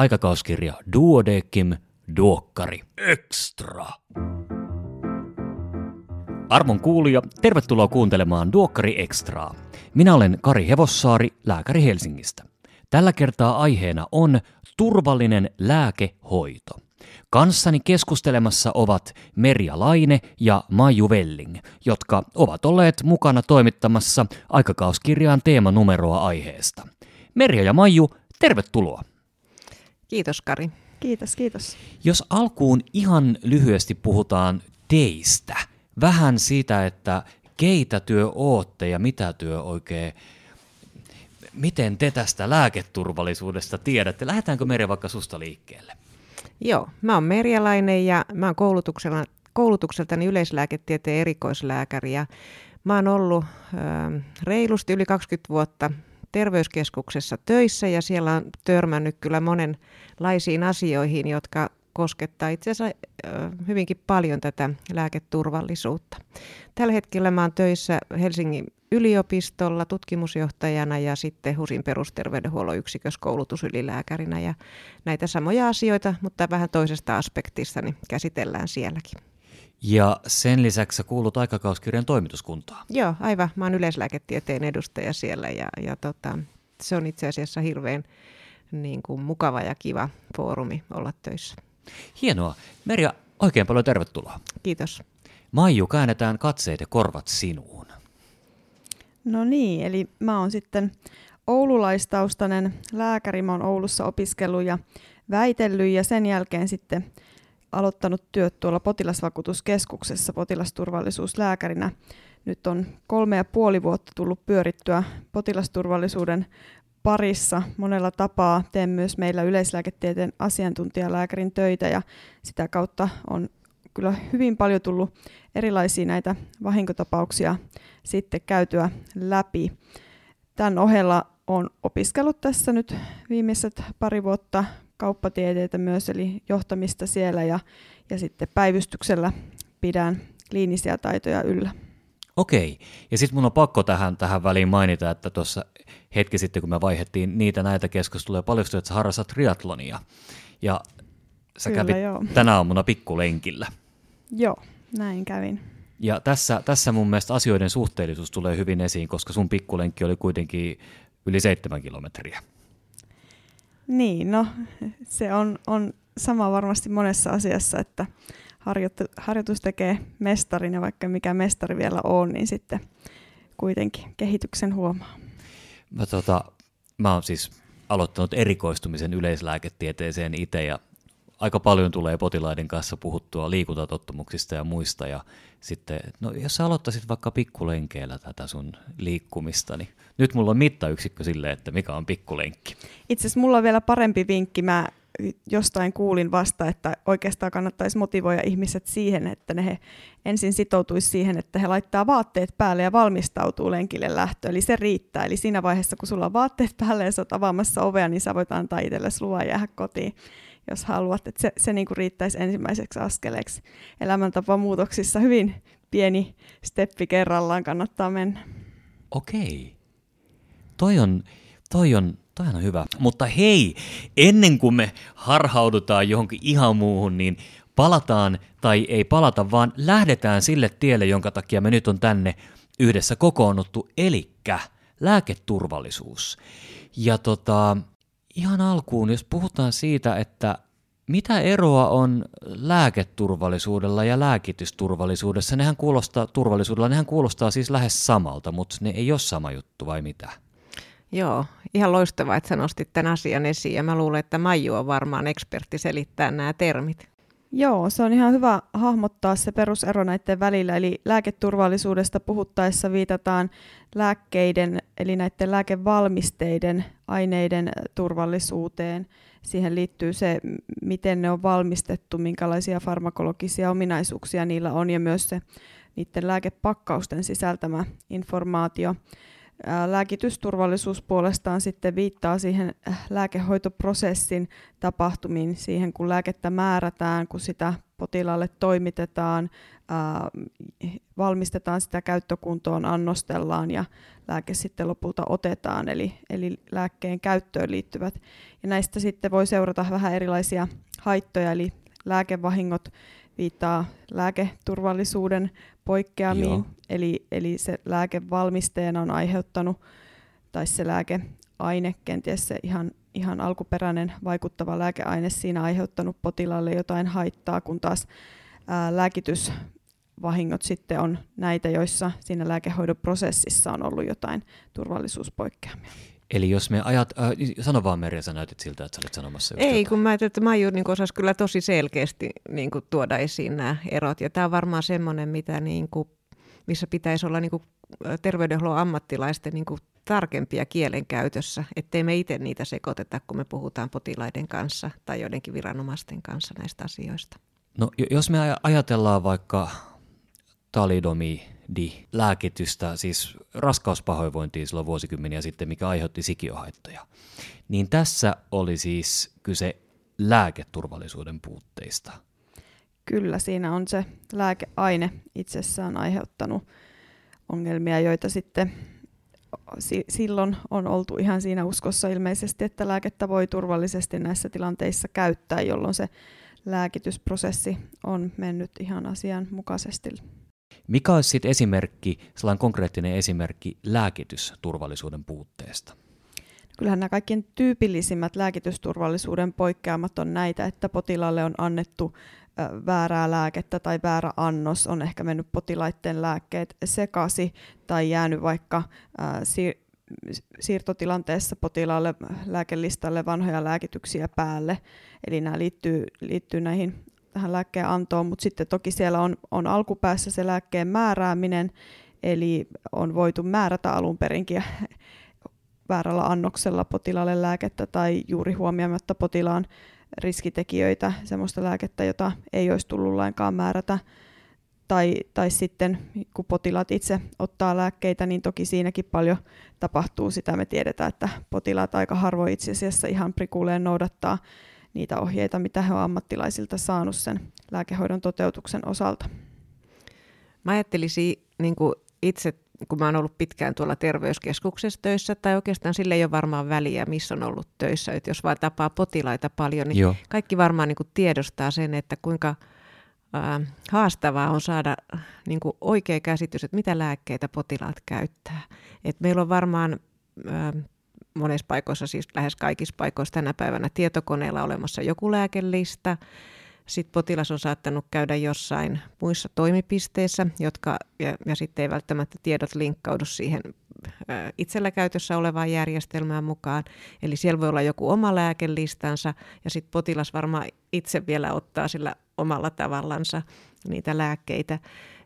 aikakauskirja Duodekim Duokkari Extra. Armon kuulija, tervetuloa kuuntelemaan Duokkari Extraa. Minä olen Kari Hevossaari, lääkäri Helsingistä. Tällä kertaa aiheena on turvallinen lääkehoito. Kanssani keskustelemassa ovat Merja Laine ja Maiju Velling, jotka ovat olleet mukana toimittamassa aikakauskirjaan teemanumeroa aiheesta. Merja ja Maiju, tervetuloa. Kiitos Kari. Kiitos, kiitos. Jos alkuun ihan lyhyesti puhutaan teistä, vähän siitä, että keitä työ ootte ja mitä työ oikein, miten te tästä lääketurvallisuudesta tiedätte? Lähdetäänkö Merja vaikka susta liikkeelle? Joo, mä oon Merjalainen ja mä oon koulutuksella, koulutukseltani yleislääketieteen erikoislääkäri ja mä oon ollut ö, reilusti yli 20 vuotta terveyskeskuksessa töissä ja siellä on törmännyt kyllä monenlaisiin asioihin, jotka koskettaa itse asiassa hyvinkin paljon tätä lääketurvallisuutta. Tällä hetkellä mä oon töissä Helsingin yliopistolla tutkimusjohtajana ja sitten HUSin perusterveydenhuollon yksikössä koulutusylilääkärinä. Ja näitä samoja asioita, mutta vähän toisesta aspektista, niin käsitellään sielläkin. Ja sen lisäksi kuulut aikakauskirjan toimituskuntaan. Joo, aivan. Mä oon yleislääketieteen edustaja siellä ja, ja tota, se on itse asiassa hirveän niin kuin, mukava ja kiva foorumi olla töissä. Hienoa. Merja, oikein paljon tervetuloa. Kiitos. Maiju, käännetään katseet ja korvat sinuun. No niin, eli mä oon sitten oululaistaustainen lääkäri. Mä oon Oulussa opiskellut ja väitellyt ja sen jälkeen sitten aloittanut työt tuolla potilasvakuutuskeskuksessa potilasturvallisuuslääkärinä. Nyt on kolme ja puoli vuotta tullut pyörittyä potilasturvallisuuden parissa monella tapaa. Teen myös meillä yleislääketieteen asiantuntijalääkärin töitä ja sitä kautta on kyllä hyvin paljon tullut erilaisia näitä vahinkotapauksia sitten käytyä läpi. Tämän ohella on opiskellut tässä nyt viimeiset pari vuotta kauppatieteitä myös, eli johtamista siellä ja, ja sitten päivystyksellä pidän kliinisiä taitoja yllä. Okei, ja sitten mun on pakko tähän, tähän väliin mainita, että tuossa hetki sitten, kun me vaihdettiin niitä näitä keskusteluja, paljon että sä harrastat triatlonia, ja sä Kyllä, kävit joo. tänä aamuna pikkulenkillä. Joo, näin kävin. Ja tässä, tässä mun mielestä asioiden suhteellisuus tulee hyvin esiin, koska sun pikkulenkki oli kuitenkin yli seitsemän kilometriä. Niin, no se on, on sama varmasti monessa asiassa, että harjoitu, harjoitus tekee mestarin ja vaikka mikä mestari vielä on, niin sitten kuitenkin kehityksen huomaa. Mä, tota, mä oon siis aloittanut erikoistumisen yleislääketieteeseen itse ja aika paljon tulee potilaiden kanssa puhuttua liikuntatottumuksista ja muista ja sitten, no jos sä aloittaisit vaikka pikkulenkeillä tätä sun liikkumista, niin nyt mulla on mittayksikkö silleen, että mikä on pikkulenkki. Itse asiassa mulla on vielä parempi vinkki. Mä jostain kuulin vasta, että oikeastaan kannattaisi motivoida ihmiset siihen, että ne he ensin sitoutuisi siihen, että he laittaa vaatteet päälle ja valmistautuu lenkille lähtöön. Eli se riittää. Eli siinä vaiheessa, kun sulla on vaatteet päälle ja sä oot avaamassa ovea, niin sä voit antaa itsellesi luvan jäädä kotiin, jos haluat. Että se se niin kuin riittäisi ensimmäiseksi askeleeksi. Elämäntapamuutoksissa hyvin pieni steppi kerrallaan kannattaa mennä. Okei. Toi on, toi on, toi on hyvä. Mutta hei, ennen kuin me harhaudutaan johonkin ihan muuhun, niin palataan, tai ei palata, vaan lähdetään sille tielle, jonka takia me nyt on tänne yhdessä kokoonnuttu, elikkä lääketurvallisuus. Ja tota, ihan alkuun, jos puhutaan siitä, että mitä eroa on lääketurvallisuudella ja lääkitysturvallisuudessa? Nehän kuulostaa, turvallisuudella, nehän kuulostaa siis lähes samalta, mutta ne ei ole sama juttu vai mitä? Joo, ihan loistavaa, että sä nostit tämän asian esiin ja mä luulen, että Maiju on varmaan ekspertti selittää nämä termit. Joo, se on ihan hyvä hahmottaa se perusero näiden välillä. Eli lääketurvallisuudesta puhuttaessa viitataan lääkkeiden, eli näiden lääkevalmisteiden, aineiden turvallisuuteen. Siihen liittyy se, miten ne on valmistettu, minkälaisia farmakologisia ominaisuuksia niillä on ja myös se niiden lääkepakkausten sisältämä informaatio. Lääkitysturvallisuus puolestaan sitten viittaa siihen äh, lääkehoitoprosessin tapahtumiin, siihen kun lääkettä määrätään, kun sitä potilaalle toimitetaan, valmistetaan sitä käyttökuntoon, annostellaan ja lääke sitten lopulta otetaan, eli, eli lääkkeen käyttöön liittyvät. Ja näistä sitten voi seurata vähän erilaisia haittoja, eli lääkevahingot viittaa lääketurvallisuuden poikkeamiin, Joo. eli, eli se lääkevalmisteena on aiheuttanut, tai se lääkeaine, kenties se ihan, ihan alkuperäinen vaikuttava lääkeaine siinä aiheuttanut potilaalle jotain haittaa, kun taas ää, lääkitysvahingot sitten on näitä, joissa siinä lääkehoidon prosessissa on ollut jotain turvallisuuspoikkeamia. Eli jos me ajat, äh, sano vaan Merja, sä näytit siltä, että sä olet sanomassa Ei, jotain. kun mä ajattelin, että Maiju niin osasi kyllä tosi selkeästi niin kuin, tuoda esiin nämä erot. Ja tämä on varmaan semmoinen, mitä, niin kuin, missä pitäisi olla niin kuin, terveydenhuollon ammattilaisten niin kuin, tarkempia kielenkäytössä, ettei me itse niitä sekoiteta, kun me puhutaan potilaiden kanssa tai joidenkin viranomaisten kanssa näistä asioista. No jos me ajatellaan vaikka talidomi lääkitystä, siis raskauspahoinvointia silloin vuosikymmeniä sitten, mikä aiheutti sikiohaittoja. Niin tässä oli siis kyse lääketurvallisuuden puutteista. Kyllä, siinä on se lääkeaine itsessään aiheuttanut ongelmia, joita sitten silloin on oltu ihan siinä uskossa ilmeisesti, että lääkettä voi turvallisesti näissä tilanteissa käyttää, jolloin se lääkitysprosessi on mennyt ihan asianmukaisesti mikä olisi sitten esimerkki, sellainen konkreettinen esimerkki lääkitysturvallisuuden puutteesta? Kyllähän nämä kaikkien tyypillisimmät lääkitysturvallisuuden poikkeamat on näitä, että potilaalle on annettu väärää lääkettä tai väärä annos, on ehkä mennyt potilaiden lääkkeet sekasi tai jäänyt vaikka siir- siirtotilanteessa potilaalle lääkelistalle vanhoja lääkityksiä päälle. Eli nämä liittyy, liittyy näihin tähän lääkkeen antoon, mutta sitten toki siellä on, on alkupäässä se lääkkeen määrääminen, eli on voitu määrätä alun perinkin väärällä annoksella potilaalle lääkettä tai juuri huomioimatta potilaan riskitekijöitä, sellaista lääkettä, jota ei olisi tullut lainkaan määrätä. Tai, tai sitten kun potilaat itse ottaa lääkkeitä, niin toki siinäkin paljon tapahtuu sitä. Me tiedetään, että potilaat aika harvoin itse asiassa ihan prikuleen noudattaa niitä ohjeita, mitä he ovat ammattilaisilta saanut sen lääkehoidon toteutuksen osalta. Mä ajattelisin niin kuin itse, kun mä oon ollut pitkään tuolla terveyskeskuksessa töissä, tai oikeastaan sille ei ole varmaan väliä, missä on ollut töissä, että jos vaan tapaa potilaita paljon, niin Joo. kaikki varmaan niin kuin tiedostaa sen, että kuinka äh, haastavaa on saada niin kuin oikea käsitys, että mitä lääkkeitä potilaat käyttää. Et meillä on varmaan äh, monessa paikoissa, siis lähes kaikissa paikoissa tänä päivänä tietokoneella olemassa joku lääkelista. Sitten potilas on saattanut käydä jossain muissa toimipisteissä, jotka, ja, ja sitten ei välttämättä tiedot linkkaudu siihen itsellä käytössä olevaan järjestelmään mukaan. Eli siellä voi olla joku oma lääkelistansa, ja sitten potilas varmaan itse vielä ottaa sillä omalla tavallansa niitä lääkkeitä.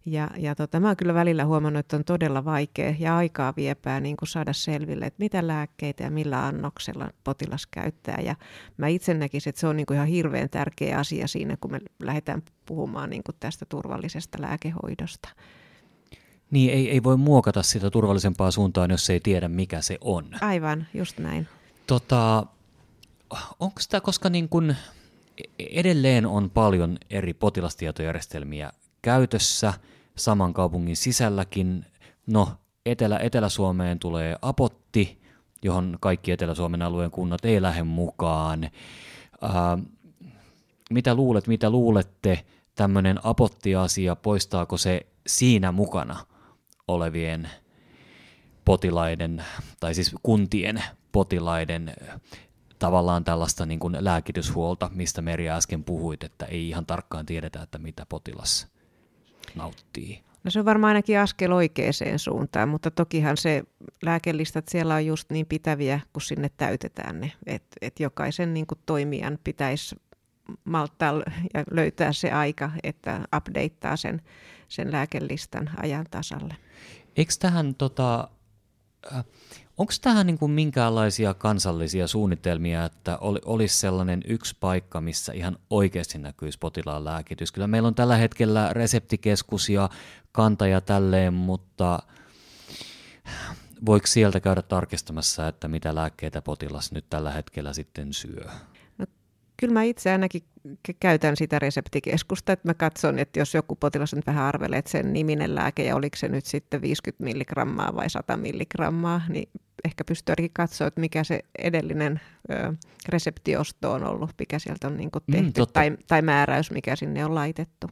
Ja, ja tota, mä oon kyllä välillä huomannut, että on todella vaikea ja aikaa viepää niin kuin saada selville, että mitä lääkkeitä ja millä annoksella potilas käyttää. Ja mä itse näkisin, että se on niin kuin ihan hirveän tärkeä asia siinä, kun me lähdetään puhumaan niin kuin tästä turvallisesta lääkehoidosta. Niin, ei, ei voi muokata sitä turvallisempaa suuntaan, jos ei tiedä, mikä se on. Aivan, just näin. Tota, onko tämä, koska niin kun edelleen on paljon eri potilastietojärjestelmiä käytössä – saman kaupungin sisälläkin. No, Etelä, Etelä-Suomeen tulee Apotti, johon kaikki Etelä-Suomen alueen kunnat ei lähde mukaan. Ää, mitä luulet, mitä luulette, tämmöinen Apotti-asia, poistaako se siinä mukana olevien potilaiden, tai siis kuntien potilaiden tavallaan tällaista niin kuin lääkityshuolta, mistä Meri äsken puhuit, että ei ihan tarkkaan tiedetä, että mitä potilas nauttii? No se on varmaan ainakin askel oikeaan suuntaan, mutta tokihan se lääkelistat siellä on just niin pitäviä, kun sinne täytetään ne. Että et jokaisen niin kuin toimijan pitäisi malttaa ja löytää se aika, että updateaa sen, sen lääkelistan ajan tasalle. Eikö tähän tota, Onko tähän niin kuin minkäänlaisia kansallisia suunnitelmia, että olisi sellainen yksi paikka, missä ihan oikeasti näkyisi potilaan lääkitys? Kyllä meillä on tällä hetkellä reseptikeskus ja kantaja tälleen, mutta voiko sieltä käydä tarkistamassa, että mitä lääkkeitä potilas nyt tällä hetkellä sitten syö? Kyllä mä itse ainakin käytän sitä reseptikeskusta, että mä katson, että jos joku potilas nyt vähän arvelee, että sen niminen lääke ja oliko se nyt sitten 50 milligrammaa vai 100 milligrammaa, niin ehkä pystyy ainakin katsoa, että mikä se edellinen ö, reseptiosto on ollut, mikä sieltä on niin tehty, mm, tai, tai määräys, mikä sinne on laitettu.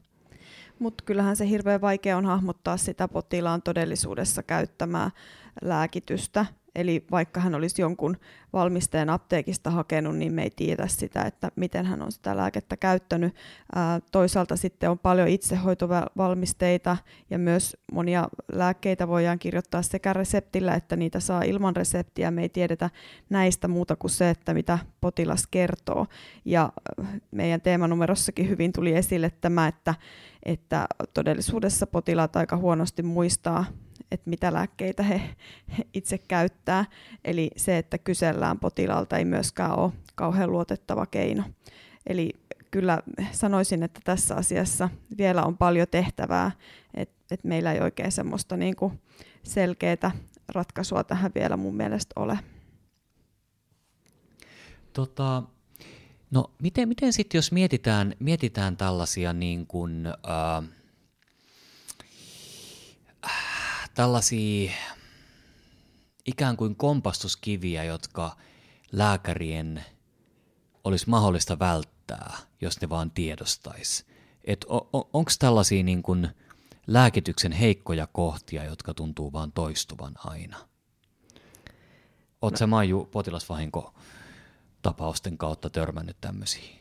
Mutta kyllähän se hirveän vaikea on hahmottaa sitä potilaan todellisuudessa käyttämää lääkitystä. Eli vaikka hän olisi jonkun valmisteen apteekista hakenut, niin me ei tiedä sitä, että miten hän on sitä lääkettä käyttänyt. Ää, toisaalta sitten on paljon itsehoitovalmisteita ja myös monia lääkkeitä voidaan kirjoittaa sekä reseptillä, että niitä saa ilman reseptiä. Me ei tiedetä näistä muuta kuin se, että mitä potilas kertoo. Ja meidän teemanumerossakin hyvin tuli esille tämä, että, että todellisuudessa potilaat aika huonosti muistaa että mitä lääkkeitä he, itse käyttää. Eli se, että kysellään potilaalta ei myöskään ole kauhean luotettava keino. Eli kyllä sanoisin, että tässä asiassa vielä on paljon tehtävää, että et meillä ei oikein semmoista niin kuin selkeää ratkaisua tähän vielä mun mielestä ole. Tota, no miten, miten sitten jos mietitään, mietitään tällaisia niin kuin, äh, tällaisia ikään kuin kompastuskiviä, jotka lääkärien olisi mahdollista välttää, jos ne vaan tiedostaisi. on, Onko tällaisia niin kuin lääkityksen heikkoja kohtia, jotka tuntuu vaan toistuvan aina? Oletko no. Maiju potilasvahinko tapausten kautta törmännyt tämmöisiin?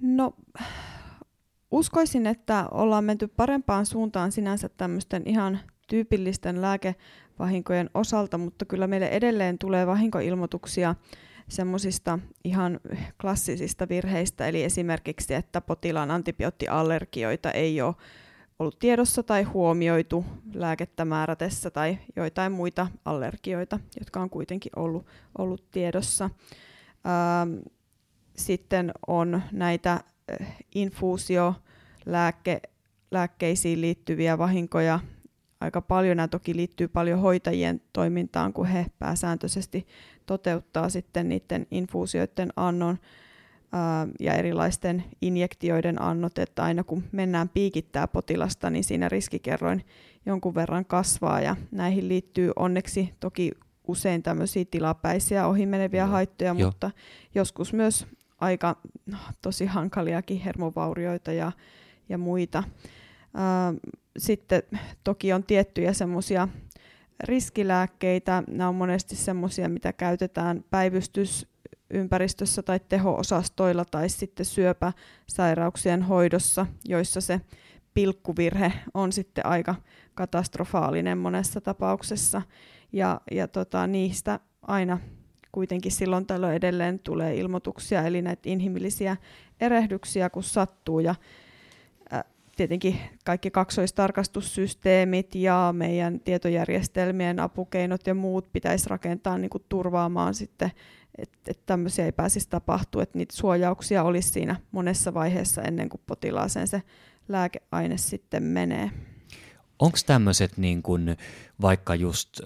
No uskoisin, että ollaan menty parempaan suuntaan sinänsä tämmöisten ihan tyypillisten lääkevahinkojen osalta, mutta kyllä meille edelleen tulee vahinkoilmoituksia semmoisista ihan klassisista virheistä, eli esimerkiksi, että potilaan antibioottiallergioita ei ole ollut tiedossa tai huomioitu lääkettä määrätessä tai joitain muita allergioita, jotka on kuitenkin ollut, ollut tiedossa. Sitten on näitä infuusio lääkke, lääkkeisiin liittyviä vahinkoja. Aika paljon nämä toki liittyy paljon hoitajien toimintaan, kun he pääsääntöisesti toteuttaa sitten niiden infuusioiden annon ää, ja erilaisten injektioiden annot, että aina kun mennään piikittää potilasta, niin siinä riskikerroin jonkun verran kasvaa ja näihin liittyy onneksi toki usein tämmöisiä tilapäisiä ohimeneviä haittoja, Joo. mutta joskus myös aika no, tosi hankaliakin hermovaurioita ja, ja muita. Sitten toki on tiettyjä semmoisia riskilääkkeitä. Nämä on monesti semmoisia, mitä käytetään päivystysympäristössä tai teho-osastoilla tai sitten syöpäsairauksien hoidossa, joissa se pilkkuvirhe on sitten aika katastrofaalinen monessa tapauksessa. Ja, ja tota, niistä aina kuitenkin silloin tällöin edelleen tulee ilmoituksia, eli näitä inhimillisiä erehdyksiä, kun sattuu. Ja tietenkin kaikki kaksoistarkastussysteemit ja meidän tietojärjestelmien apukeinot ja muut pitäisi rakentaa niin kuin turvaamaan sitten, että et tämmöisiä ei pääsisi tapahtua, että niitä suojauksia olisi siinä monessa vaiheessa ennen kuin potilaaseen se lääkeaine sitten menee. Onko tämmöiset niin vaikka just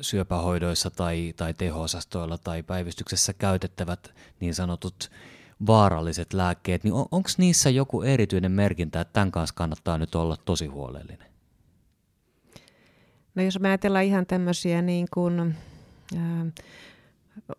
syöpähoidoissa tai, tai teho-osastoilla tai päivystyksessä käytettävät niin sanotut vaaralliset lääkkeet, niin on, onko niissä joku erityinen merkintä, että tämän kanssa kannattaa nyt olla tosi huolellinen? No jos me ajatellaan ihan tämmöisiä niin kuin, ää,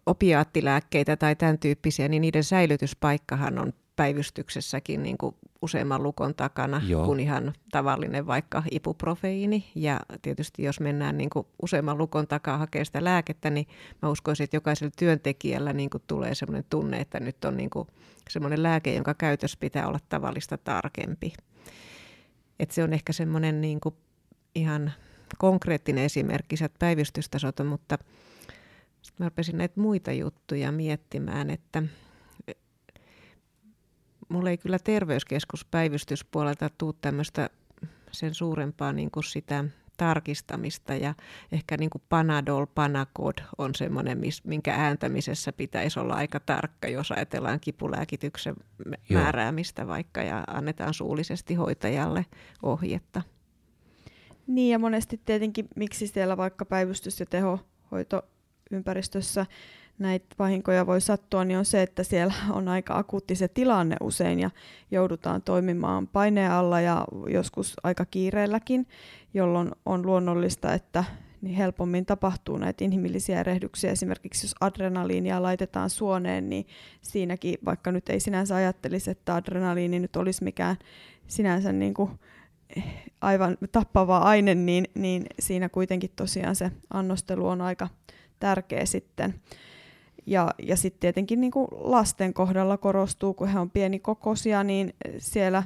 opiaattilääkkeitä tai tämän tyyppisiä, niin niiden säilytyspaikkahan on päivystyksessäkin niin kuin useamman lukon takana Joo. kuin ihan tavallinen vaikka ibuprofeiini. Ja tietysti jos mennään niin kuin useamman lukon takaa hakemaan sitä lääkettä, niin mä uskoisin, että jokaisella työntekijällä niin kuin tulee sellainen tunne, että nyt on niin kuin sellainen lääke, jonka käytös pitää olla tavallista tarkempi. Et se on ehkä semmoinen niin kuin ihan konkreettinen esimerkki sieltä päivystystasolta, mutta sitten mä rupesin näitä muita juttuja miettimään, että mulla ei kyllä terveyskeskuspäivystyspuolelta tule tämmöistä sen suurempaa niin kuin sitä tarkistamista ja ehkä niin kuin Panadol, Panacod on semmoinen, minkä ääntämisessä pitäisi olla aika tarkka, jos ajatellaan kipulääkityksen määräämistä vaikka ja annetaan suullisesti hoitajalle ohjetta. Niin ja monesti tietenkin, miksi siellä vaikka päivystys- ja tehohoitoympäristössä näitä vahinkoja voi sattua, niin on se, että siellä on aika akuutti se tilanne usein ja joudutaan toimimaan paineen alla ja joskus aika kiireelläkin, jolloin on luonnollista, että niin helpommin tapahtuu näitä inhimillisiä erehdyksiä. Esimerkiksi jos adrenaliinia laitetaan suoneen, niin siinäkin, vaikka nyt ei sinänsä ajattelisi, että adrenaliini nyt olisi mikään sinänsä niin kuin aivan tappava aine, niin, niin siinä kuitenkin tosiaan se annostelu on aika tärkeä sitten. Ja, ja sitten tietenkin niin kuin lasten kohdalla korostuu, kun he on pienikokoisia, niin siellä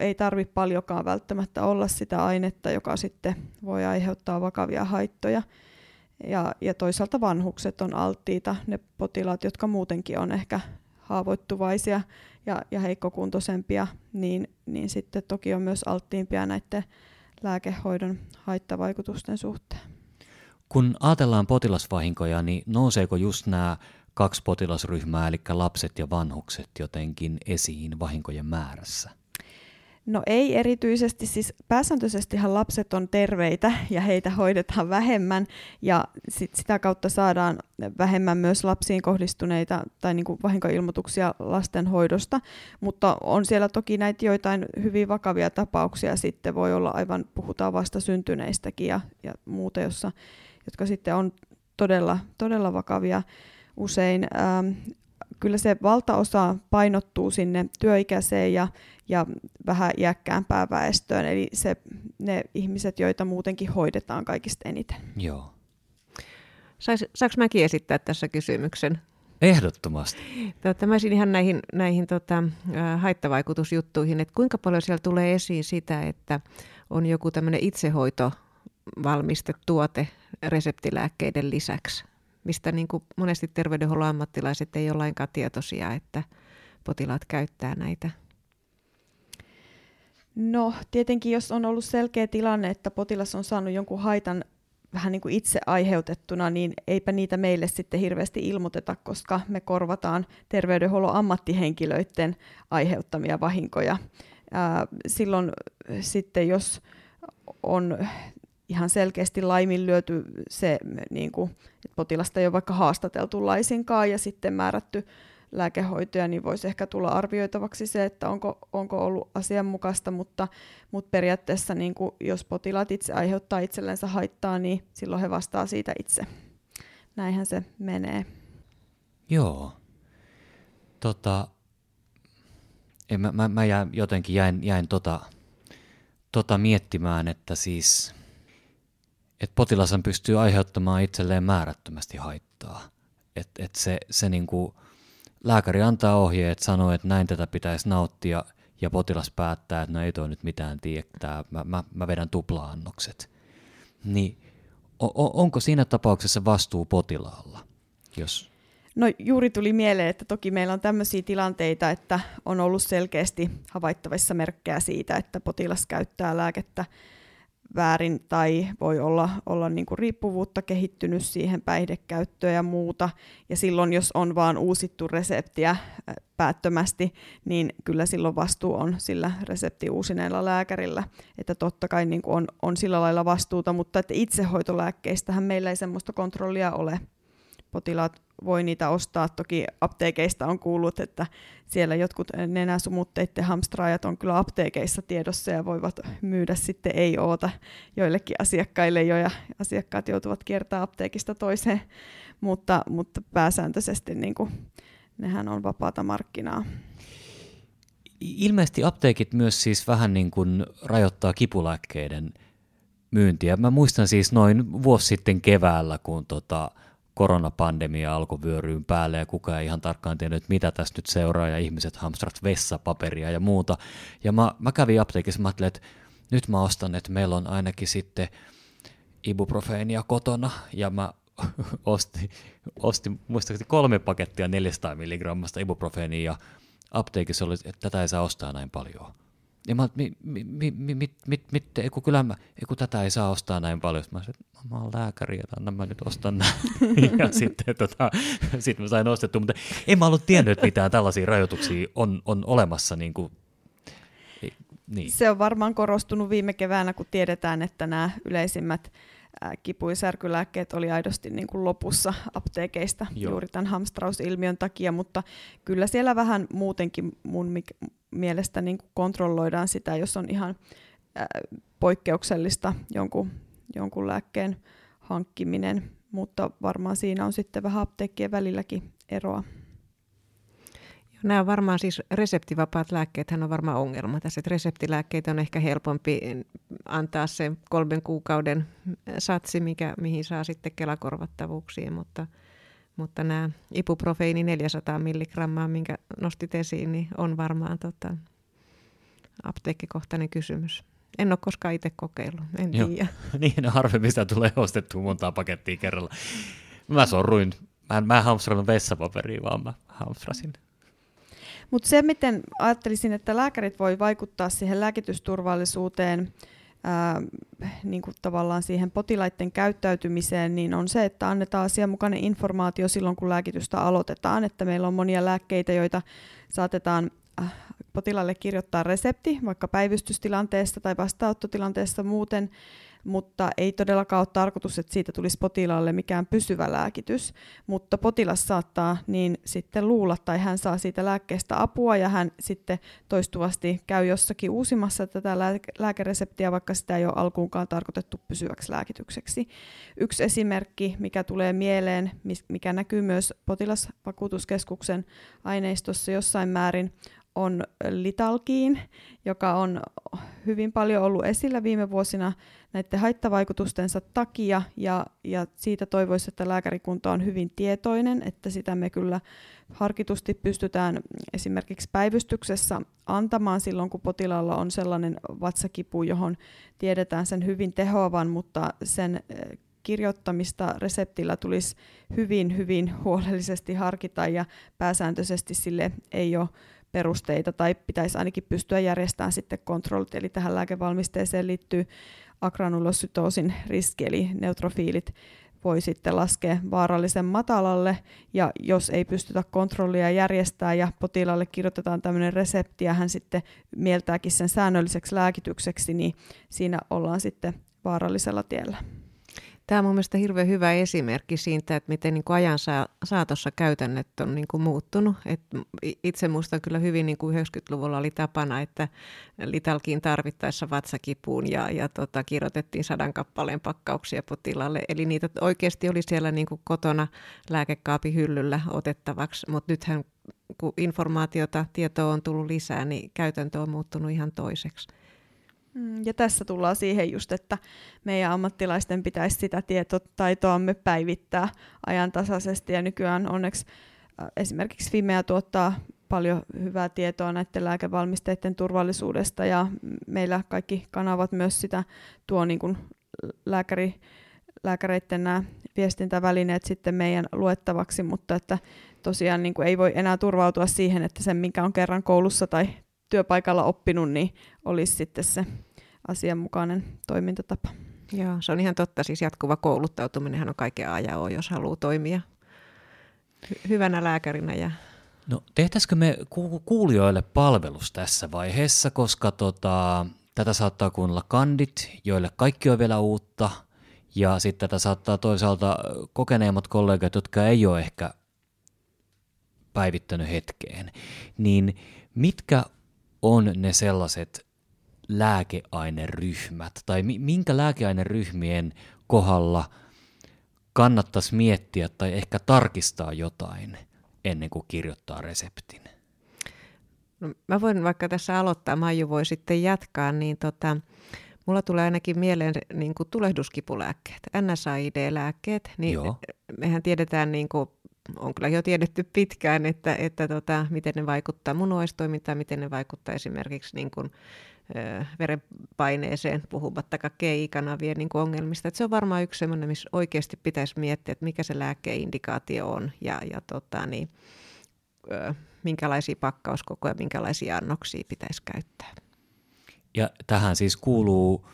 ei tarvitse paljonkaan välttämättä olla sitä ainetta, joka sitten voi aiheuttaa vakavia haittoja. Ja, ja toisaalta vanhukset on alttiita, ne potilaat, jotka muutenkin on ehkä haavoittuvaisia ja, ja heikkokuntoisempia, niin, niin sitten toki on myös alttiimpia näiden lääkehoidon haittavaikutusten suhteen. Kun ajatellaan potilasvahinkoja, niin nouseeko just nämä kaksi potilasryhmää, eli lapset ja vanhukset, jotenkin esiin vahinkojen määrässä? No ei erityisesti, siis pääsääntöisestihan lapset on terveitä ja heitä hoidetaan vähemmän ja sit sitä kautta saadaan vähemmän myös lapsiin kohdistuneita tai niin kuin vahinkoilmoituksia lasten hoidosta, mutta on siellä toki näitä joitain hyvin vakavia tapauksia sitten, voi olla aivan, puhutaan vasta syntyneistäkin ja, ja muuta, jossa, jotka sitten on todella, todella vakavia usein. Ähm, kyllä se valtaosa painottuu sinne työikäiseen ja, ja vähän iäkkäämpään väestöön, eli se, ne ihmiset, joita muutenkin hoidetaan kaikista eniten. Joo. Sais, saanko mäkin esittää tässä kysymyksen? Ehdottomasti. Tota, mä olisin ihan näihin, näihin tota, haittavaikutusjuttuihin, että kuinka paljon siellä tulee esiin sitä, että on joku tämmöinen itsehoito valmistetuote reseptilääkkeiden lisäksi mistä niin kuin monesti terveydenhuollon ammattilaiset ei ole lainkaan tietoisia, että potilaat käyttää näitä? No tietenkin, jos on ollut selkeä tilanne, että potilas on saanut jonkun haitan vähän niin kuin itse aiheutettuna, niin eipä niitä meille sitten hirveästi ilmoiteta, koska me korvataan terveydenhuollon ammattihenkilöiden aiheuttamia vahinkoja. Silloin sitten, jos on ihan selkeästi laiminlyöty se, niin kuin, että potilasta ei ole vaikka haastateltu laisinkaan ja sitten määrätty lääkehoitoja, niin voisi ehkä tulla arvioitavaksi se, että onko, onko ollut asianmukaista, mutta, mutta periaatteessa niin kuin, jos potilaat itse aiheuttaa itsellensä haittaa, niin silloin he vastaa siitä itse. Näinhän se menee. Joo. Tota, en, mä, mä, mä jäin, jotenkin jäin, jäin tota, tota miettimään, että siis että potilas pystyy aiheuttamaan itselleen määrättömästi haittaa. Että et se, se niinku, lääkäri antaa ohjeet, sanoo, että näin tätä pitäisi nauttia, ja potilas päättää, että no ei toi nyt mitään tiedä, mä, mä, mä vedän tupla-annokset. Niin o, onko siinä tapauksessa vastuu potilaalla? Jos... No juuri tuli mieleen, että toki meillä on tämmöisiä tilanteita, että on ollut selkeästi havaittavissa merkkejä siitä, että potilas käyttää lääkettä väärin tai voi olla, olla niin kuin riippuvuutta kehittynyt siihen päihdekäyttöön ja muuta. Ja silloin, jos on vaan uusittu reseptiä äh, päättömästi, niin kyllä silloin vastuu on sillä resepti uusineella lääkärillä. Että totta kai niin kuin on, on sillä lailla vastuuta, mutta että itsehoitolääkkeistähän meillä ei sellaista kontrollia ole potilaat voi niitä ostaa. Toki apteekeista on kuullut, että siellä jotkut nenäsumutteiden hamstraajat on kyllä apteekeissa tiedossa ja voivat myydä sitten ei-oota joillekin asiakkaille jo ja asiakkaat joutuvat kiertämään apteekista toiseen, mutta, mutta pääsääntöisesti niin kuin, nehän on vapaata markkinaa. Ilmeisesti apteekit myös siis vähän niin kuin rajoittaa kipulääkkeiden myyntiä. Mä muistan siis noin vuosi sitten keväällä, kun tota, koronapandemia alkoi vyöryyn päälle ja kukaan ei ihan tarkkaan tiennyt, mitä tässä nyt seuraa ja ihmiset hamstrat vessapaperia ja muuta. Ja mä, mä kävin apteekissa, mä ajattelin, että nyt mä ostan, että meillä on ainakin sitten ibuprofeenia kotona ja mä ostin, ostin muistaakseni kolme pakettia 400 milligrammasta ibuprofeenia ja apteekissa oli, että tätä ei saa ostaa näin paljon. Ja mä mi, mi, mi, mi, mi, mi, mi, eiku, kyllä mä, eiku, tätä ei saa ostaa näin paljon. Mä sanoin, että mä oon lääkäri, että anna mä nyt ostan näin. ja sitten tota, sit mä sain ostettua, mutta en mä ollut tiennyt, että mitään tällaisia rajoituksia on, on olemassa. Niin kuin, niin. Se on varmaan korostunut viime keväänä, kun tiedetään, että nämä yleisimmät kipu- ja särkylääkkeet oli aidosti niin kuin lopussa apteekeista Joo. juuri tämän hamstrausilmiön takia, mutta kyllä siellä vähän muutenkin mun mielestä niin kuin kontrolloidaan sitä, jos on ihan poikkeuksellista jonkun, jonkun lääkkeen hankkiminen, mutta varmaan siinä on sitten vähän apteekkien välilläkin eroa. Nämä on varmaan siis reseptivapaat lääkkeet on varmaan ongelma tässä, että reseptilääkkeitä on ehkä helpompi antaa se kolmen kuukauden satsi, mikä, mihin saa sitten kelakorvattavuuksiin, mutta, mutta nämä ibuprofeini 400 milligrammaa, minkä nostit esiin, niin on varmaan tota, apteekkikohtainen kysymys. En ole koskaan itse kokeillut, en Joo. tiedä. niin, harvemmin sitä tulee ostettua montaa pakettia kerralla. Mä sorruin. Mä en, mä en hamstrannut vessapaperia, vaan mä hamstrasin mutta se, miten ajattelisin, että lääkärit voi vaikuttaa siihen lääkitysturvallisuuteen, ää, niin kuin tavallaan siihen potilaiden käyttäytymiseen, niin on se, että annetaan asianmukainen informaatio silloin, kun lääkitystä aloitetaan. Että meillä on monia lääkkeitä, joita saatetaan äh, potilaalle kirjoittaa resepti, vaikka päivystystilanteessa tai vastaanottotilanteessa muuten, mutta ei todellakaan ole tarkoitus, että siitä tulisi potilaalle mikään pysyvä lääkitys, mutta potilas saattaa niin sitten luulla tai hän saa siitä lääkkeestä apua ja hän sitten toistuvasti käy jossakin uusimassa tätä lääkereseptiä, vaikka sitä ei ole alkuunkaan tarkoitettu pysyväksi lääkitykseksi. Yksi esimerkki, mikä tulee mieleen, mikä näkyy myös potilasvakuutuskeskuksen aineistossa jossain määrin, on litalkiin, joka on hyvin paljon ollut esillä viime vuosina näiden haittavaikutustensa takia, ja, ja siitä toivoisi, että lääkärikunta on hyvin tietoinen, että sitä me kyllä harkitusti pystytään esimerkiksi päivystyksessä antamaan silloin, kun potilaalla on sellainen vatsakipu, johon tiedetään sen hyvin tehoavan, mutta sen eh, kirjoittamista reseptillä tulisi hyvin, hyvin huolellisesti harkita ja pääsääntöisesti sille ei ole perusteita tai pitäisi ainakin pystyä järjestämään sitten kontrollit. Eli tähän lääkevalmisteeseen liittyy agranulosytoosin riski, eli neutrofiilit voi sitten laskea vaarallisen matalalle, ja jos ei pystytä kontrollia järjestää ja potilaalle kirjoitetaan tämmöinen resepti, ja hän sitten mieltääkin sen säännölliseksi lääkitykseksi, niin siinä ollaan sitten vaarallisella tiellä. Tämä on mun mielestä hirveän hyvä esimerkki siitä, että miten niin kuin ajan saatossa käytännöt on niin kuin muuttunut. Et itse muistan kyllä hyvin, niin kuin 90-luvulla oli tapana, että litalkiin tarvittaessa vatsakipuun ja, ja tota, kirjoitettiin sadan kappaleen pakkauksia potilaalle. Eli niitä oikeasti oli siellä niin kuin kotona lääkekaapin hyllyllä otettavaksi, mutta nythän kun informaatiota, tietoa on tullut lisää, niin käytäntö on muuttunut ihan toiseksi. Mm, ja tässä tullaan siihen just, että meidän ammattilaisten pitäisi sitä tietotaitoamme päivittää ajantasaisesti. Ja nykyään onneksi äh, esimerkiksi Fimea tuottaa paljon hyvää tietoa näiden lääkevalmisteiden turvallisuudesta ja meillä kaikki kanavat myös sitä tuo niin kuin lääkäri, lääkäreiden nämä viestintävälineet sitten meidän luettavaksi, mutta että tosiaan niin kuin ei voi enää turvautua siihen, että sen mikä on kerran koulussa tai työpaikalla oppinut, niin olisi sitten se asianmukainen toimintatapa. Joo, se on ihan totta. Siis jatkuva kouluttautuminen on kaiken ajan jos haluaa toimia hy- hyvänä lääkärinä. Ja... No tehtäisikö me ku- kuulijoille palvelus tässä vaiheessa, koska tota, tätä saattaa kuunnella kandit, joille kaikki on vielä uutta, ja sitten tätä saattaa toisaalta kokeneemmat kollegat, jotka ei ole ehkä päivittänyt hetkeen. Niin mitkä on ne sellaiset lääkeaineryhmät tai minkä lääkeaineryhmien kohdalla kannattaisi miettiä tai ehkä tarkistaa jotain ennen kuin kirjoittaa reseptin? No, mä voin vaikka tässä aloittaa, Maiju voi sitten jatkaa, niin tota, mulla tulee ainakin mieleen niin kuin tulehduskipulääkkeet, NSAID-lääkkeet, niin Joo. mehän tiedetään niin kuin on kyllä jo tiedetty pitkään, että, että tota, miten ne vaikuttaa munuaistoimintaan, miten ne vaikuttaa esimerkiksi niin kuin, ö, verenpaineeseen, puhumattakaan GI-kanavien niin kuin ongelmista. Et se on varmaan yksi sellainen, missä oikeasti pitäisi miettiä, että mikä se lääkeindikaatio on ja, ja tota, niin, ö, minkälaisia pakkauskokoja, minkälaisia annoksia pitäisi käyttää. Ja tähän siis kuuluu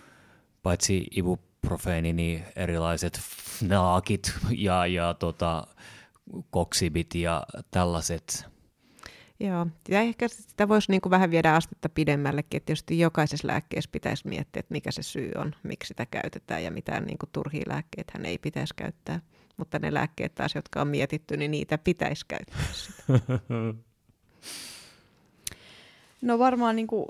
paitsi ibuprofeeni, niin erilaiset naakit ja, ja tota, koksibit ja tällaiset. Joo, ja ehkä sitä voisi niin kuin vähän viedä astetta pidemmällekin, että tietysti jokaisessa lääkkeessä pitäisi miettiä, että mikä se syy on, miksi sitä käytetään ja mitään niin kuin turhia lääkkeitä hän ei pitäisi käyttää. Mutta ne lääkkeet taas, jotka on mietitty, niin niitä pitäisi käyttää No varmaan niin kuin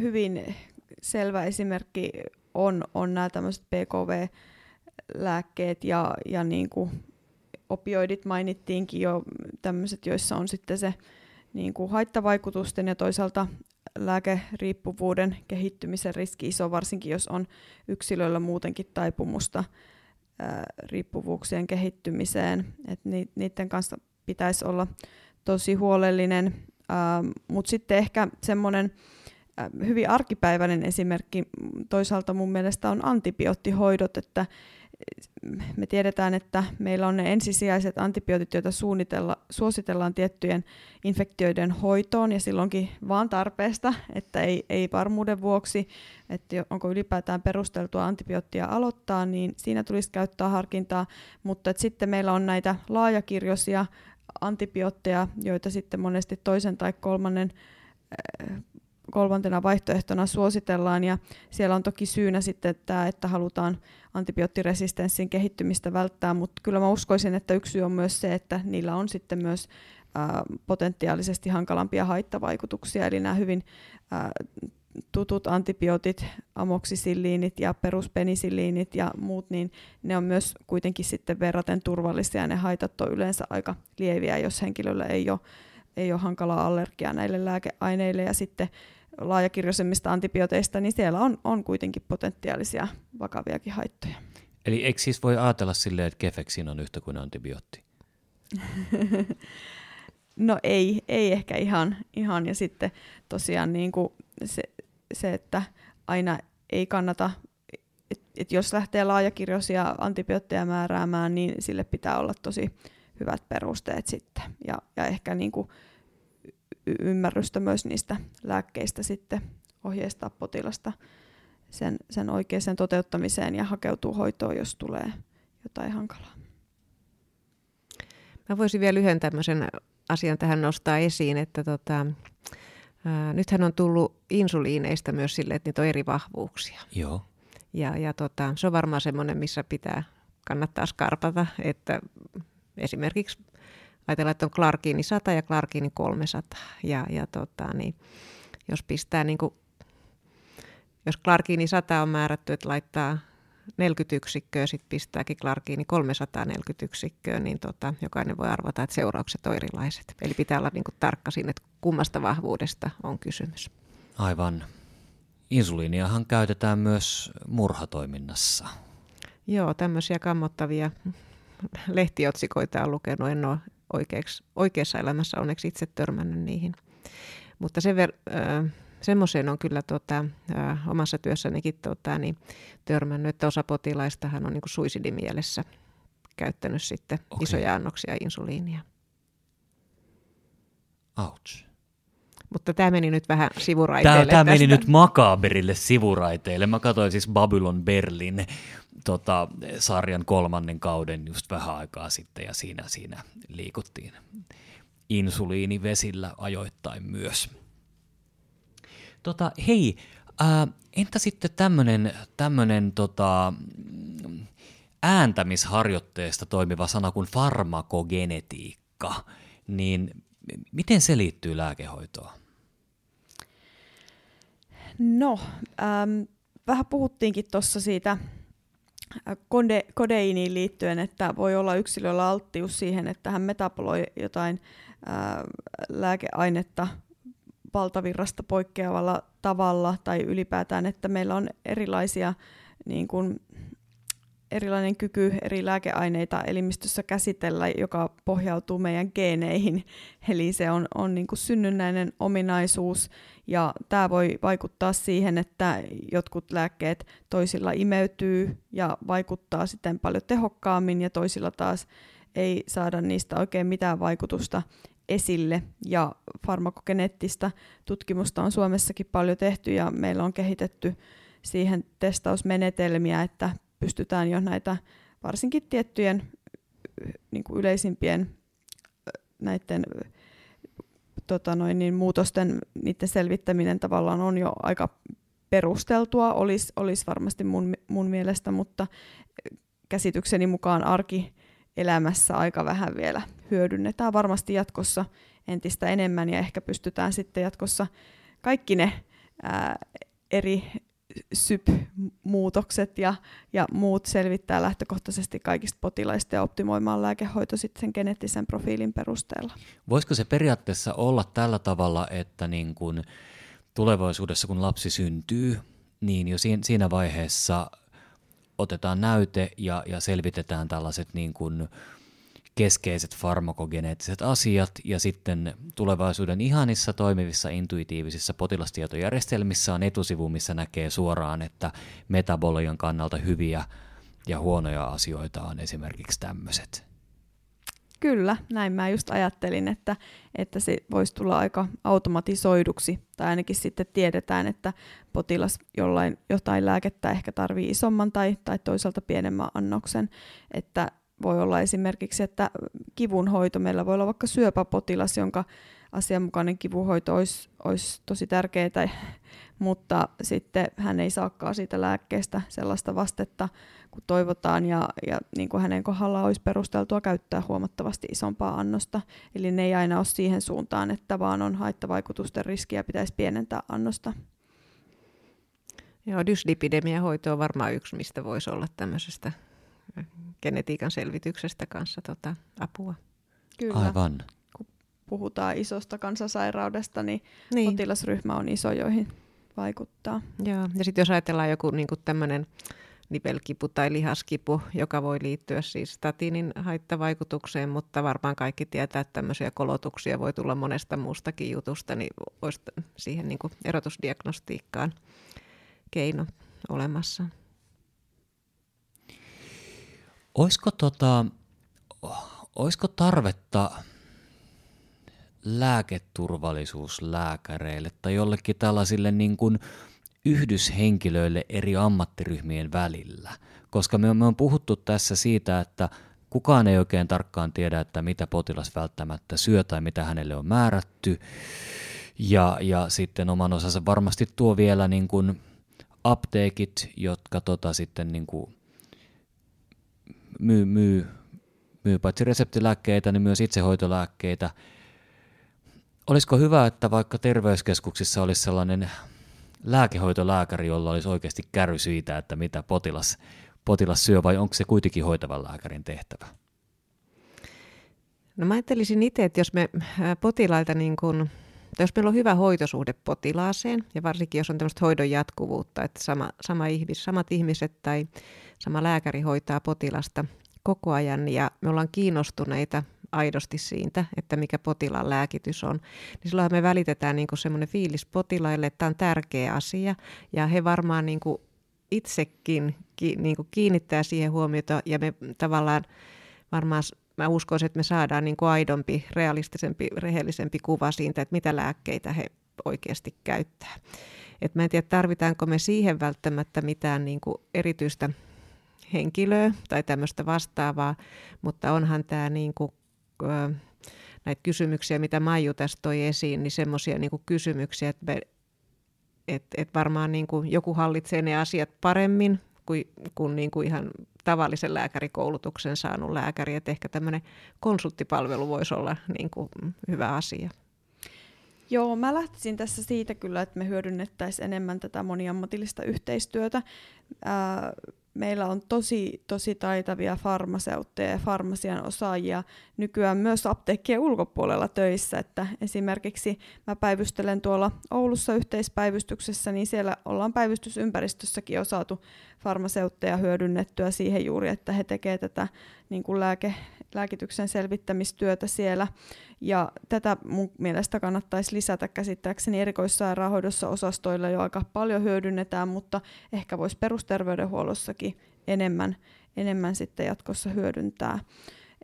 hyvin selvä esimerkki on, on nämä tämmöiset PKV-lääkkeet ja, ja niin kuin opioidit mainittiinkin jo tämmöiset, joissa on sitten se niin kuin haittavaikutusten ja toisaalta lääkeriippuvuuden kehittymisen riski iso, varsinkin jos on yksilöllä muutenkin taipumusta ää, riippuvuuksien kehittymiseen. Et ni, niiden kanssa pitäisi olla tosi huolellinen, mutta sitten ehkä semmoinen hyvin arkipäiväinen esimerkki toisaalta mun mielestä on antibioottihoidot, että me tiedetään, että meillä on ne ensisijaiset antibiootit, joita suunnitella, suositellaan tiettyjen infektioiden hoitoon ja silloinkin vaan tarpeesta, että ei, ei varmuuden vuoksi, että onko ylipäätään perusteltua antibioottia aloittaa, niin siinä tulisi käyttää harkintaa, mutta että sitten meillä on näitä laajakirjoisia antibiootteja, joita sitten monesti toisen tai kolmannen kolmantena vaihtoehtona suositellaan. Ja siellä on toki syynä sitten tämä, että halutaan antibioottiresistenssin kehittymistä välttää, mutta kyllä mä uskoisin, että yksi syy on myös se, että niillä on sitten myös potentiaalisesti hankalampia haittavaikutuksia, eli nämä hyvin tutut antibiootit, amoksisilliinit ja peruspenisilliinit ja muut, niin ne on myös kuitenkin sitten verraten turvallisia. Ja ne haitat on yleensä aika lieviä, jos henkilöllä ei ole, ei ole hankalaa allergiaa näille lääkeaineille ja sitten laajakirjoisemmista antibiooteista, niin siellä on, on kuitenkin potentiaalisia vakaviakin haittoja. Eli eikö siis voi ajatella silleen, että kefeksin on yhtä kuin antibiootti? no ei, ei ehkä ihan, ihan. ja sitten tosiaan niin kuin se, se, että aina ei kannata, että et jos lähtee laajakirjoisia antibiootteja määräämään, niin sille pitää olla tosi hyvät perusteet sitten. Ja, ja ehkä niin kuin ymmärrystä myös niistä lääkkeistä sitten ohjeistaa potilasta sen, sen oikeaan toteuttamiseen ja hakeutuu hoitoon, jos tulee jotain hankalaa. Mä voisin vielä yhden tämmöisen asian tähän nostaa esiin, että tota, ää, nythän on tullut insuliineista myös sille, että niitä on eri vahvuuksia. Joo. Ja, ja tota, se on varmaan semmoinen, missä pitää kannattaa skarpata, että esimerkiksi ajatellaan, että on Clarkini 100 ja Clarkini 300. Ja, ja tota, niin, jos pistää niin kuin, jos Clarkini 100 on määrätty, että laittaa 40 yksikköä, sitten pistääkin Clarkini 340 yksikköä, niin tota, jokainen voi arvata, että seuraukset on erilaiset. Eli pitää olla niin kuin tarkka siinä, että kummasta vahvuudesta on kysymys. Aivan. Insuliiniahan käytetään myös murhatoiminnassa. Joo, tämmöisiä kammottavia lehtiotsikoita on lukenut. En ole oikeaksi, oikeassa elämässä onneksi itse törmännyt niihin. Mutta se ver- äh, semmoiseen on kyllä tota, äh, omassa työssänikin tota, niin, törmännyt, että osa potilaistahan on niin suisidimielessä käyttänyt sitten okay. isoja annoksia insuliinia. Ouch. Mutta tämä meni nyt vähän sivuraiteille. Tämä, tämä meni nyt makaberille sivuraiteille. Mä katsoin siis Babylon Berlin tota, sarjan kolmannen kauden just vähän aikaa sitten ja siinä, siinä liikuttiin insuliinivesillä ajoittain myös. Tota, hei, ää, entä sitten tämmöinen tämmönen, tota, ääntämisharjoitteesta toimiva sana kuin farmakogenetiikka, niin miten se liittyy lääkehoitoon? No, ähm, vähän puhuttiinkin tuossa siitä kode, kodeiiniin liittyen, että voi olla yksilöllä alttius siihen, että hän metaboloi jotain ää, lääkeainetta valtavirrasta poikkeavalla tavalla tai ylipäätään, että meillä on erilaisia niin kuin, erilainen kyky eri lääkeaineita elimistössä käsitellä, joka pohjautuu meidän geeneihin. Eli se on, on niin kuin synnynnäinen ominaisuus ja tämä voi vaikuttaa siihen, että jotkut lääkkeet toisilla imeytyy ja vaikuttaa sitten paljon tehokkaammin ja toisilla taas ei saada niistä oikein mitään vaikutusta esille. Ja farmakogeneettistä tutkimusta on Suomessakin paljon tehty ja meillä on kehitetty siihen testausmenetelmiä, että pystytään jo näitä varsinkin tiettyjen niin kuin yleisimpien näiden tota noin, niin muutosten niiden selvittäminen tavallaan on jo aika perusteltua, olisi, olisi varmasti mun, mun mielestä, mutta käsitykseni mukaan arkielämässä aika vähän vielä hyödynnetään. Varmasti jatkossa entistä enemmän ja ehkä pystytään sitten jatkossa kaikki ne ää, eri SYP-muutokset ja, ja muut selvittää lähtökohtaisesti kaikista potilaista ja optimoimaan lääkehoito sitten sen geneettisen profiilin perusteella. Voisiko se periaatteessa olla tällä tavalla, että niin kun tulevaisuudessa kun lapsi syntyy, niin jo siinä vaiheessa otetaan näyte ja, ja selvitetään tällaiset niin kuin keskeiset farmakogeneettiset asiat ja sitten tulevaisuuden ihanissa toimivissa intuitiivisissa potilastietojärjestelmissä on etusivu, missä näkee suoraan, että metabolian kannalta hyviä ja huonoja asioita on esimerkiksi tämmöiset. Kyllä, näin mä just ajattelin, että, että se voisi tulla aika automatisoiduksi, tai ainakin sitten tiedetään, että potilas jollain, jotain lääkettä ehkä tarvii isomman tai, tai toisaalta pienemmän annoksen, että voi olla esimerkiksi, että kivunhoito, meillä voi olla vaikka syöpäpotilas, jonka asianmukainen kivunhoito olisi, olisi tosi tärkeää, mutta sitten hän ei saakaan siitä lääkkeestä sellaista vastetta, kun toivotaan, ja, ja niin kuin hänen kohdallaan olisi perusteltua käyttää huomattavasti isompaa annosta. Eli ne ei aina ole siihen suuntaan, että vaan on haittavaikutusten riskiä, pitäisi pienentää annosta. Joo, dyslipidemian hoito on varmaan yksi, mistä voisi olla tämmöisestä genetiikan selvityksestä kanssa tota, apua. Kyllä. Aivan. Kun puhutaan isosta kansansairaudesta, niin, niin. potilasryhmä on iso, joihin vaikuttaa. Joo, ja sitten jos ajatellaan joku niin tämmöinen nipelkipu tai lihaskipu, joka voi liittyä siis statiinin haittavaikutukseen, mutta varmaan kaikki tietää, että tämmöisiä kolotuksia voi tulla monesta muustakin jutusta, niin olisi siihen niin erotusdiagnostiikkaan keino olemassa. Olisiko, tota, olisiko tarvetta lääketurvallisuuslääkäreille tai jollekin tällaisille niin kuin yhdyshenkilöille eri ammattiryhmien välillä? Koska me, me on puhuttu tässä siitä, että kukaan ei oikein tarkkaan tiedä, että mitä potilas välttämättä syö tai mitä hänelle on määrätty. Ja, ja sitten oman osansa varmasti tuo vielä niin kuin apteekit, jotka tota sitten niin kuin myy, myy, myy paitsi reseptilääkkeitä, niin myös itsehoitolääkkeitä. Olisiko hyvä, että vaikka terveyskeskuksissa olisi sellainen lääkehoitolääkäri, jolla olisi oikeasti kärry siitä, että mitä potilas, potilas syö, vai onko se kuitenkin hoitavan lääkärin tehtävä? No mä ajattelisin itse, että jos me potilaita niin kun, jos meillä on hyvä hoitosuhde potilaaseen, ja varsinkin jos on tämmöistä hoidon jatkuvuutta, että sama, sama ihmis, samat ihmiset tai sama lääkäri hoitaa potilasta koko ajan ja me ollaan kiinnostuneita aidosti siitä, että mikä potilaan lääkitys on, niin silloin me välitetään niin semmoinen fiilis potilaille, että tämä on tärkeä asia ja he varmaan niin kuin itsekin ki, niin kuin kiinnittää siihen huomiota ja me tavallaan varmaan mä uskoisin, että me saadaan niin kuin aidompi, realistisempi, rehellisempi kuva siitä, että mitä lääkkeitä he oikeasti käyttää. Et mä en tiedä, tarvitaanko me siihen välttämättä mitään niin kuin erityistä henkilöä tai tämmöistä vastaavaa, mutta onhan tämä niin kuin, näitä kysymyksiä, mitä Maiju tästä toi esiin, niin semmoisia niin kysymyksiä, että me, et, et varmaan niin kuin joku hallitsee ne asiat paremmin kuin, kuin, niin kuin ihan tavallisen lääkärikoulutuksen saanut lääkäri, että ehkä tämmöinen konsulttipalvelu voisi olla niin kuin hyvä asia. Joo, mä lähtisin tässä siitä kyllä, että me hyödynnettäisiin enemmän tätä moniammatillista yhteistyötä. Ää, meillä on tosi, tosi taitavia farmaseutteja ja farmasian osaajia nykyään myös apteekkien ulkopuolella töissä. Että esimerkiksi mä päivystelen tuolla Oulussa yhteispäivystyksessä, niin siellä ollaan päivystysympäristössäkin osaatu farmaseutteja hyödynnettyä siihen juuri, että he tekevät tätä niin kuin lääke, lääkityksen selvittämistyötä siellä. Ja tätä mun mielestä kannattaisi lisätä käsittääkseni erikoissairaanhoidossa osastoilla jo aika paljon hyödynnetään, mutta ehkä voisi perusterveydenhuollossakin enemmän, enemmän sitten jatkossa hyödyntää.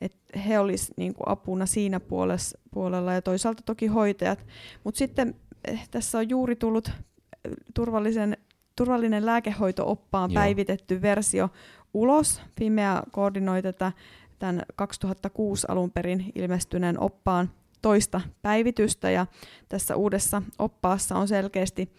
Et he olisivat niin apuna siinä puolessa, puolella ja toisaalta toki hoitajat. Mutta sitten eh, tässä on juuri tullut eh, turvallisen, turvallinen lääkehoito-oppaan Joo. päivitetty versio ulos. Fimea koordinoi tätä tämän 2006 alun perin ilmestyneen oppaan toista päivitystä ja tässä uudessa oppaassa on selkeästi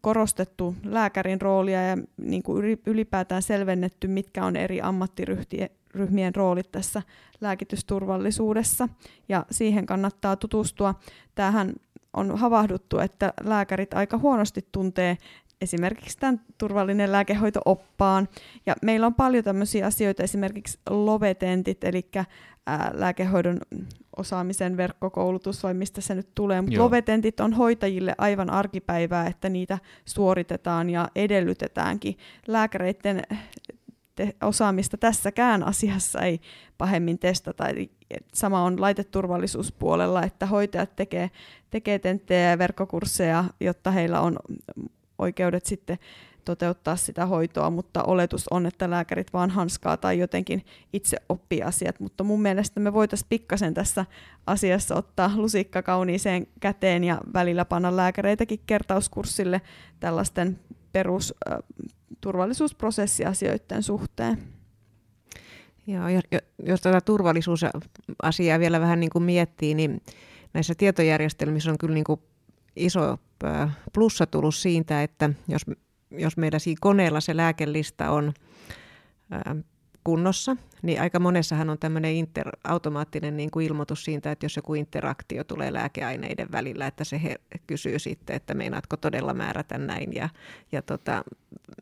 korostettu lääkärin roolia ja niin kuin ylipäätään selvennetty, mitkä on eri ammattiryhmien roolit tässä lääkitysturvallisuudessa ja siihen kannattaa tutustua. Tämähän on havahduttu, että lääkärit aika huonosti tuntee esimerkiksi tämän turvallinen lääkehoito-oppaan. Ja meillä on paljon tämmöisiä asioita, esimerkiksi lovetentit, eli ää, lääkehoidon osaamisen verkkokoulutus, vai mistä se nyt tulee. Mutta lovetentit on hoitajille aivan arkipäivää, että niitä suoritetaan ja edellytetäänkin. Lääkäreiden te- osaamista tässäkään asiassa ei pahemmin testata. Eli sama on laiteturvallisuuspuolella, että hoitajat tekee, tekee tenttejä ja verkkokursseja, jotta heillä on oikeudet sitten toteuttaa sitä hoitoa, mutta oletus on, että lääkärit vaan hanskaa tai jotenkin itse oppii asiat. Mutta mun mielestä me voitaisiin pikkasen tässä asiassa ottaa lusikka kauniiseen käteen ja välillä panna lääkäreitäkin kertauskurssille tällaisten perusturvallisuusprosessiasioiden suhteen. Joo, jos, jos tätä turvallisuusasiaa vielä vähän niin kuin miettii, niin näissä tietojärjestelmissä on kyllä niin kuin iso plussa tullut siitä, että jos, jos meillä siinä koneella se lääkelista on kunnossa, niin aika monessahan on tämmöinen inter, automaattinen niin kuin ilmoitus siitä, että jos joku interaktio tulee lääkeaineiden välillä, että se he, kysyy sitten, että meinaatko todella määrätä näin. Ja, ja tota,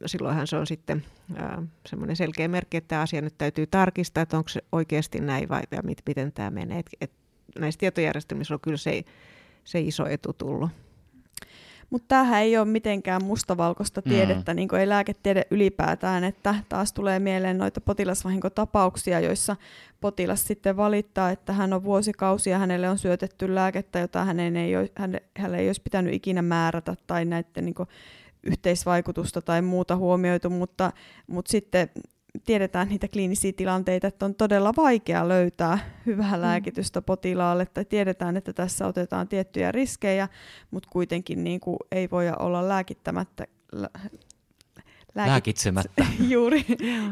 silloinhan se on sitten äh, semmoinen selkeä merkki, että tämä asia nyt täytyy tarkistaa, että onko se oikeasti näin vai ja mit, miten tämä menee. Et, et näissä tietojärjestelmissä on kyllä se, se iso etu tullut. Mutta tämähän ei ole mitenkään mustavalkoista mm. tiedettä, mm. niin kuin ei lääketiede ylipäätään, että taas tulee mieleen noita potilasvahinkotapauksia, joissa potilas sitten valittaa, että hän on vuosikausia, hänelle on syötetty lääkettä, jota hänen ei, ole, hänelle ei olisi pitänyt ikinä määrätä tai näiden niin kuin, yhteisvaikutusta tai muuta huomioitu, mutta, mutta sitten tiedetään niitä kliinisiä tilanteita, että on todella vaikea löytää hyvää mm. lääkitystä potilaalle, tai tiedetään, että tässä otetaan tiettyjä riskejä, mutta kuitenkin niin kuin ei voi olla lääkittämättä. Lä, lääkit- Lääkitsemättä. juuri,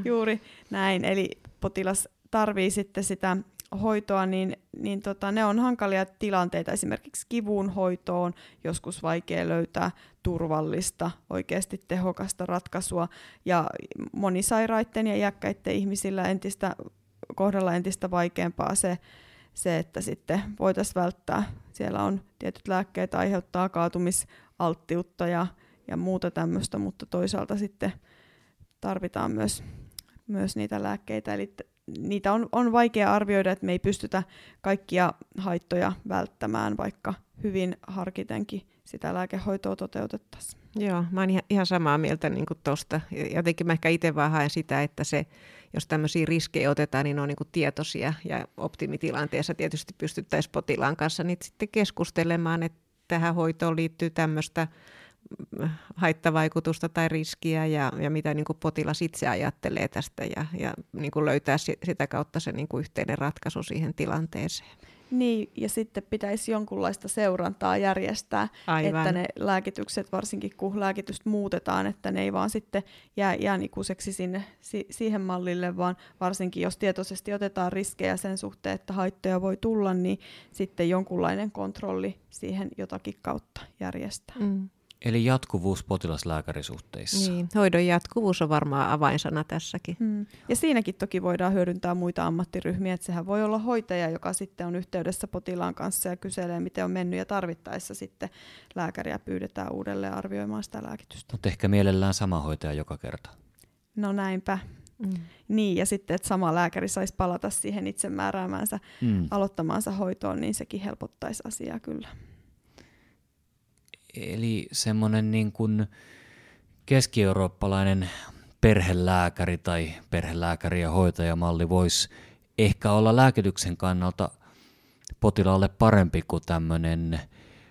juuri näin, eli potilas tarvii sitten sitä hoitoa, niin, niin tota, ne on hankalia tilanteita. Esimerkiksi kivun hoitoon joskus vaikea löytää turvallista, oikeasti tehokasta ratkaisua. Ja monisairaiden ja iäkkäiden ihmisillä entistä, kohdalla entistä vaikeampaa se, se, että sitten voitaisiin välttää. Siellä on tietyt lääkkeet aiheuttaa kaatumisalttiutta ja, ja muuta tämmöistä, mutta toisaalta sitten tarvitaan myös, myös niitä lääkkeitä. Eli niitä on, on vaikea arvioida, että me ei pystytä kaikkia haittoja välttämään, vaikka hyvin harkitenkin sitä lääkehoitoa toteutettaisiin. Joo, mä oon ihan, samaa mieltä niin tuosta. Jotenkin mä ehkä itse vaan haen sitä, että se, jos tämmöisiä riskejä otetaan, niin ne on niin tietoisia ja optimitilanteessa tietysti pystyttäisiin potilaan kanssa niitä sitten keskustelemaan, että tähän hoitoon liittyy tämmöistä haittavaikutusta tai riskiä ja, ja mitä niin kuin potilas itse ajattelee tästä ja, ja niin kuin löytää sitä kautta se niin kuin yhteinen ratkaisu siihen tilanteeseen. Niin, ja sitten pitäisi jonkunlaista seurantaa järjestää, Aivan. että ne lääkitykset, varsinkin kun lääkitystä muutetaan, että ne ei vaan sitten jää iänikuiseksi sinne, si- siihen mallille, vaan varsinkin jos tietoisesti otetaan riskejä sen suhteen, että haittoja voi tulla, niin sitten jonkunlainen kontrolli siihen jotakin kautta järjestää. Mm. Eli jatkuvuus potilaslääkärisuhteissa. Niin, hoidon jatkuvuus on varmaan avainsana tässäkin. Hmm. Ja siinäkin toki voidaan hyödyntää muita ammattiryhmiä, että sehän voi olla hoitaja, joka sitten on yhteydessä potilaan kanssa ja kyselee, miten on mennyt ja tarvittaessa sitten lääkäriä pyydetään uudelleen arvioimaan sitä lääkitystä. Mutta ehkä mielellään sama hoitaja joka kerta. No näinpä. Mm. Niin, ja sitten, että sama lääkäri saisi palata siihen itse määräämäänsä, mm. aloittamaansa hoitoon, niin sekin helpottaisi asiaa kyllä. Eli semmoinen niin kuin keski-eurooppalainen perhelääkäri tai perhelääkäri ja hoitajamalli voisi ehkä olla lääkityksen kannalta potilaalle parempi kuin tämmöinen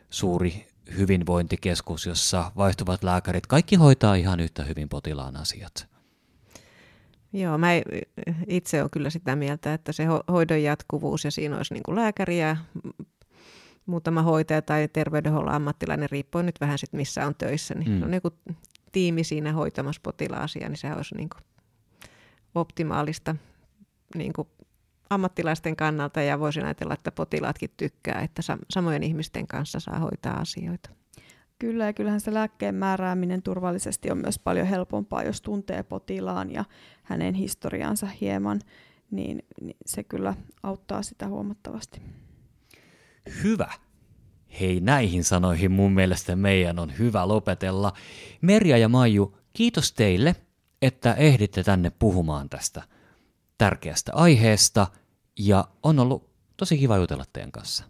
suuri hyvinvointikeskus, jossa vaihtuvat lääkärit kaikki hoitaa ihan yhtä hyvin potilaan asiat. Joo, mä itse olen kyllä sitä mieltä, että se hoidon jatkuvuus ja siinä olisi niin kuin lääkäriä, muutama hoitaja tai terveydenhuollon ammattilainen, riippuen nyt vähän sit missä on töissä, niin mm. on niin tiimi siinä hoitamassa potilaasia, niin se olisi niin kuin optimaalista niin kuin ammattilaisten kannalta ja voisin ajatella, että potilaatkin tykkää, että samojen ihmisten kanssa saa hoitaa asioita. Kyllä, ja kyllähän se lääkkeen määrääminen turvallisesti on myös paljon helpompaa, jos tuntee potilaan ja hänen historiansa hieman, niin, niin se kyllä auttaa sitä huomattavasti. Hyvä. Hei, näihin sanoihin mun mielestä meidän on hyvä lopetella. Merja ja Maiju, kiitos teille, että ehditte tänne puhumaan tästä tärkeästä aiheesta ja on ollut tosi kiva jutella teidän kanssa.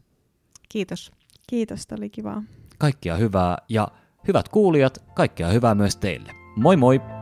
Kiitos. Kiitos, oli kivaa. Kaikkia hyvää ja hyvät kuulijat, kaikkea hyvää myös teille. Moi moi!